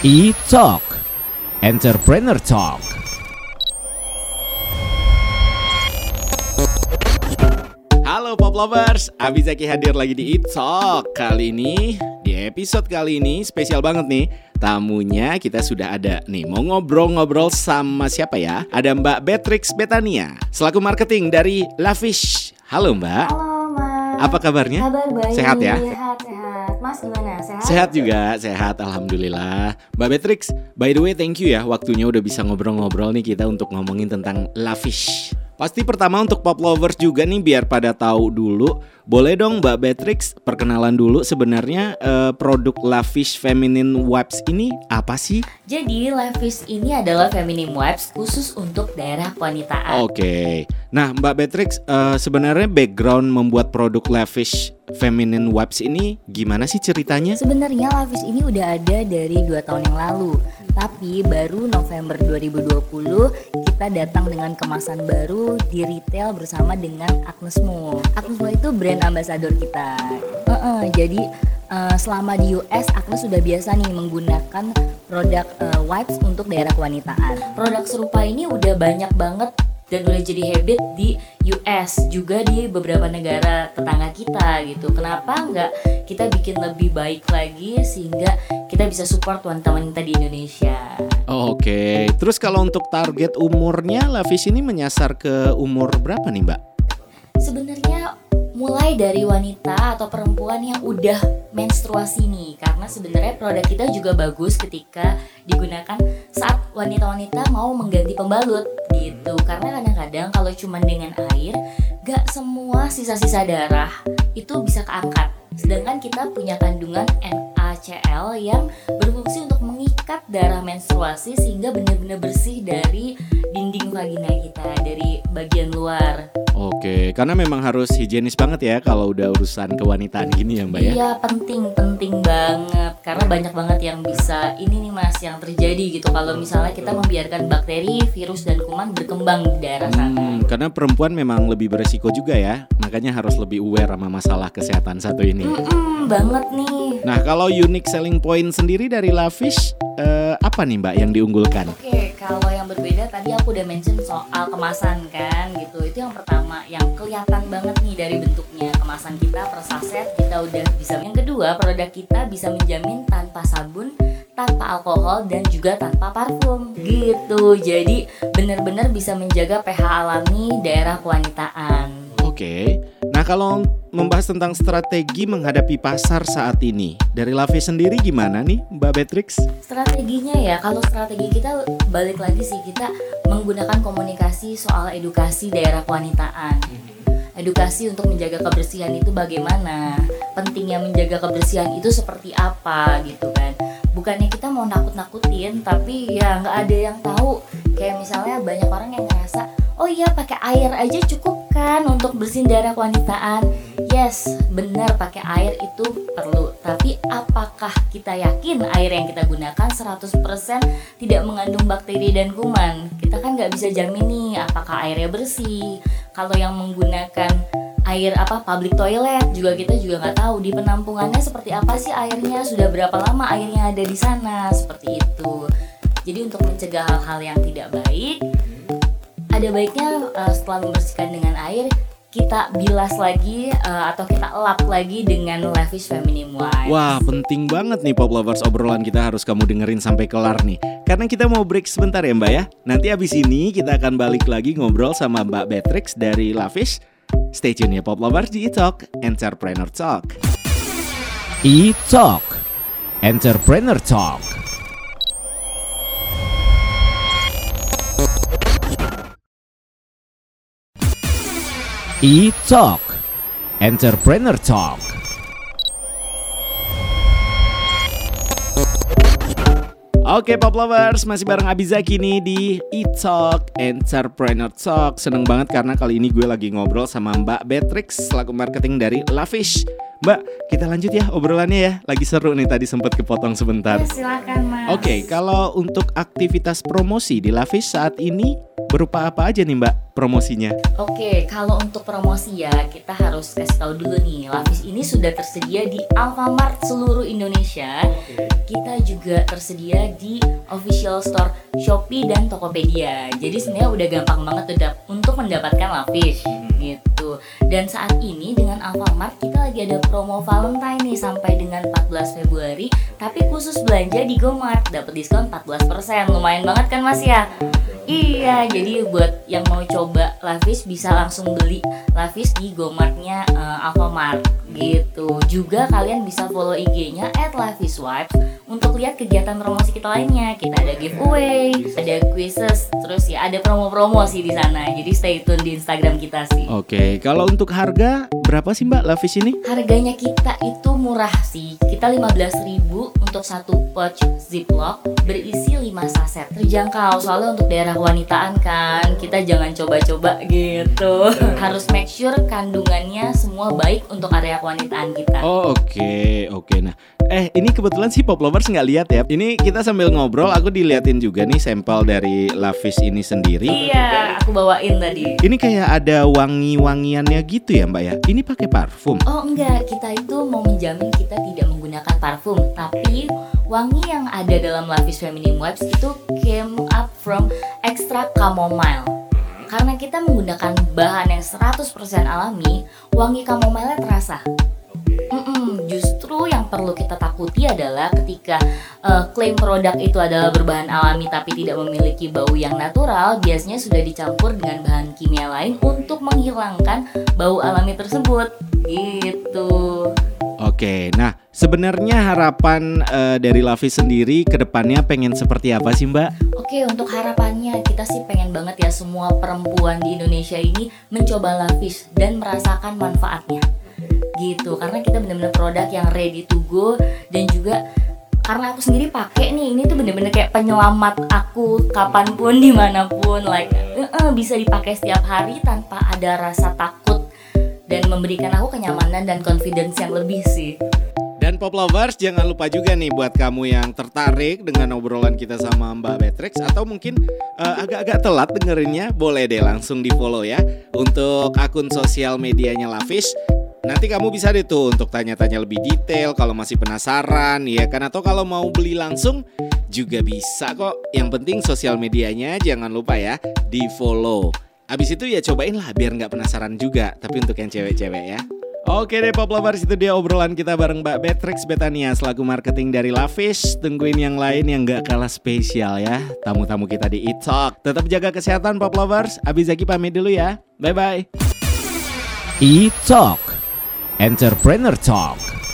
E-Talk Entrepreneur Talk Halo Pop Lovers, Abizaki hadir lagi di E-Talk Kali ini, di episode kali ini spesial banget nih Tamunya kita sudah ada nih Mau ngobrol-ngobrol sama siapa ya? Ada Mbak Beatrix Betania Selaku marketing dari Lavish Halo Mbak Halo Mas. Apa kabarnya? Kabar baik. Sehat ya? Sehat, sehat. Mas gimana? Sehat? Sehat juga, sehat Alhamdulillah Mbak Beatrix, by the way thank you ya Waktunya udah bisa ngobrol-ngobrol nih kita untuk ngomongin tentang Lavish Pasti pertama untuk pop lovers juga nih biar pada tahu dulu Boleh dong Mbak Beatrix perkenalan dulu sebenarnya eh, produk Lavish Feminine Wipes ini apa sih? Jadi Levis ini adalah feminine wipes khusus untuk daerah kewanitaan. Oke, nah Mbak Beatrix eh, sebenarnya background membuat produk Lavish Feminine Wipes ini gimana sih ceritanya? Sebenarnya Levis ini udah ada dari dua tahun yang lalu. Tapi baru November 2020 kita datang dengan kemasan baru di retail bersama dengan Agnes Mo. Itu brand ambassador kita. Heeh, jadi eh, selama di US Agnes sudah biasa nih menggunakan produk eh, wipes untuk daerah kewanitaan. Produk serupa ini udah banyak banget dan udah jadi habit di US juga di beberapa negara tetangga kita gitu. Kenapa nggak kita bikin lebih baik lagi sehingga kita bisa support wanita-wanita di Indonesia. Oke, terus kalau untuk target umurnya Lavish ini menyasar ke umur berapa nih Mbak? Sebenarnya mulai dari wanita atau perempuan yang udah menstruasi nih karena sebenarnya produk kita juga bagus ketika digunakan saat wanita-wanita mau mengganti pembalut gitu. Karena kadang-kadang kalau cuma dengan air gak semua sisa-sisa darah itu bisa keangkat. Sedangkan kita punya kandungan NaCl yang berfungsi untuk mengikat darah menstruasi sehingga benar-benar bersih dari dinding vagina kita dari bagian luar Oke, karena memang harus higienis banget ya kalau udah urusan kewanitaan gini ya Mbak ya. Iya penting penting banget karena banyak banget yang bisa ini nih mas yang terjadi gitu kalau misalnya kita membiarkan bakteri, virus dan kuman berkembang di daerah sana. Hmm, karena perempuan memang lebih beresiko juga ya, makanya harus lebih aware sama masalah kesehatan satu ini. Mm-mm, banget nih. Nah, kalau unique selling point sendiri dari Lavish, eh, apa nih Mbak yang diunggulkan? Oke kalau yang berbeda tadi aku udah mention soal kemasan kan gitu itu yang pertama yang kelihatan banget nih dari bentuknya kemasan kita per saset kita udah bisa. Yang kedua produk kita bisa menjamin tanpa sabun tanpa alkohol dan juga tanpa parfum gitu jadi benar-benar bisa menjaga pH alami daerah kewanitaan. Oke. Nah, kalau membahas tentang strategi menghadapi pasar saat ini, dari Lavish sendiri gimana nih Mbak Beatrix? Strateginya ya, kalau strategi kita balik lagi sih kita menggunakan komunikasi soal edukasi daerah kewanitaan. Edukasi untuk menjaga kebersihan itu bagaimana? Pentingnya menjaga kebersihan itu seperti apa gitu kan? Bukannya kita mau nakut-nakutin, tapi ya nggak ada yang tahu. Kayak misalnya banyak orang yang ngerasa, oh iya pakai air aja cukup kan untuk bersihin daerah kewanitaan. Yes, benar pakai air itu perlu. Tapi apakah kita yakin air yang kita gunakan 100% tidak mengandung bakteri dan kuman? Kita kan nggak bisa jamin nih apakah airnya bersih. Kalau yang menggunakan air apa public toilet juga kita juga nggak tahu di penampungannya seperti apa sih airnya sudah berapa lama airnya ada di sana seperti itu jadi untuk mencegah hal-hal yang tidak baik ada baiknya uh, setelah membersihkan dengan air kita bilas lagi uh, atau kita lap lagi dengan Lavish Feminine Wipes. Wah, penting banget nih Pop Lovers obrolan kita harus kamu dengerin sampai kelar nih. Karena kita mau break sebentar ya Mbak ya. Nanti abis ini kita akan balik lagi ngobrol sama Mbak Beatrix dari Lavish. Stay tune ya Pop Lovers di E-Talk, Entrepreneur Talk. E-Talk, Entrepreneur Talk. E-Talk, Entrepreneur Talk. Oke Pop Lovers, masih bareng Abizaki nih di E-Talk Entrepreneur Talk. Seneng banget karena kali ini gue lagi ngobrol sama Mbak Beatrix Selaku marketing dari Lavish Mbak, kita lanjut ya obrolannya ya. Lagi seru nih tadi sempat kepotong sebentar. Ya, silakan mas. Oke, kalau untuk aktivitas promosi di Lavish saat ini berupa apa aja nih Mbak promosinya? Oke, kalau untuk promosi ya kita harus kasih tahu dulu nih, Lavis ini sudah tersedia di Alfamart seluruh Indonesia. Kita juga tersedia di official store Shopee dan Tokopedia. Jadi sebenarnya udah gampang banget udah untuk mendapatkan Lavis gitu. Dan saat ini dengan Alfamart kita lagi ada promo Valentine nih sampai dengan 14 Februari, tapi khusus belanja di GoMart dapat diskon 14%. Lumayan banget kan Mas ya? Iya, jadi buat yang mau coba Lavis bisa langsung beli Lavis di Gomartnya uh, Alfamart gitu. Juga kalian bisa follow IG-nya @laviswipes untuk lihat kegiatan promosi kita lainnya. Kita ada giveaway, ada quizzes, terus ya ada promo-promo sih di sana. Jadi stay tune di Instagram kita sih. Oke, kalau untuk harga berapa sih Mbak Lavis ini? Harganya kita itu murah sih. Kita 15.000 untuk satu pouch Ziploc berisi 5 saset. Terjangkau soalnya untuk daerah kewanitaan kan. Kita jangan coba-coba gitu. Harus make sure kandungannya semua baik untuk area kewanitaan kita. Oh oke oke nah eh ini kebetulan sih pop lovers nggak lihat ya ini kita sambil ngobrol aku diliatin juga nih sampel dari Lavis ini sendiri Iya, aku bawain tadi. ini kayak ada wangi-wangiannya gitu ya mbak ya ini pakai parfum Oh enggak, kita itu mau menjamin kita tidak menggunakan parfum, tapi wangi yang ada dalam Lavis Feminine Wipes itu came up from extra chamomile. Karena kita menggunakan bahan yang 100% alami, wangi chamomile terasa. Mm-mm, justru yang perlu kita takuti adalah ketika eh, klaim produk itu adalah berbahan alami tapi tidak memiliki bau yang natural, biasanya sudah dicampur dengan bahan kimia lain untuk menghilangkan bau alami tersebut. Gitu. Oke nah sebenarnya harapan eh, dari Lavis sendiri ke depannya pengen seperti apa sih mbak Oke, untuk harapannya kita sih pengen banget ya semua perempuan di Indonesia ini mencoba Lavis dan merasakan manfaatnya. Gitu, karena kita bener-bener produk yang ready to go dan juga karena aku sendiri pakai nih, ini tuh bener-bener kayak penyelamat aku kapan pun di mana pun, like eh, eh, bisa dipakai setiap hari tanpa ada rasa takut dan memberikan aku kenyamanan dan confidence yang lebih sih. Dan Pop Lovers jangan lupa juga nih buat kamu yang tertarik dengan obrolan kita sama Mbak Beatrix atau mungkin eh, agak-agak telat dengerinnya boleh deh langsung di follow ya untuk akun sosial medianya Lavish. Nanti kamu bisa deh tuh untuk tanya-tanya lebih detail kalau masih penasaran ya kan atau kalau mau beli langsung juga bisa kok. Yang penting sosial medianya jangan lupa ya di follow. Abis itu ya cobain lah biar nggak penasaran juga tapi untuk yang cewek-cewek ya. Oke deh Pop Lovers itu dia obrolan kita bareng Mbak Beatrix Betania selaku marketing dari Lavish. Tungguin yang lain yang gak kalah spesial ya. Tamu-tamu kita di E-Talk. Tetap jaga kesehatan Pop Lovers. Abi Zaki pamit dulu ya. Bye-bye. E-Talk Entrepreneur Talk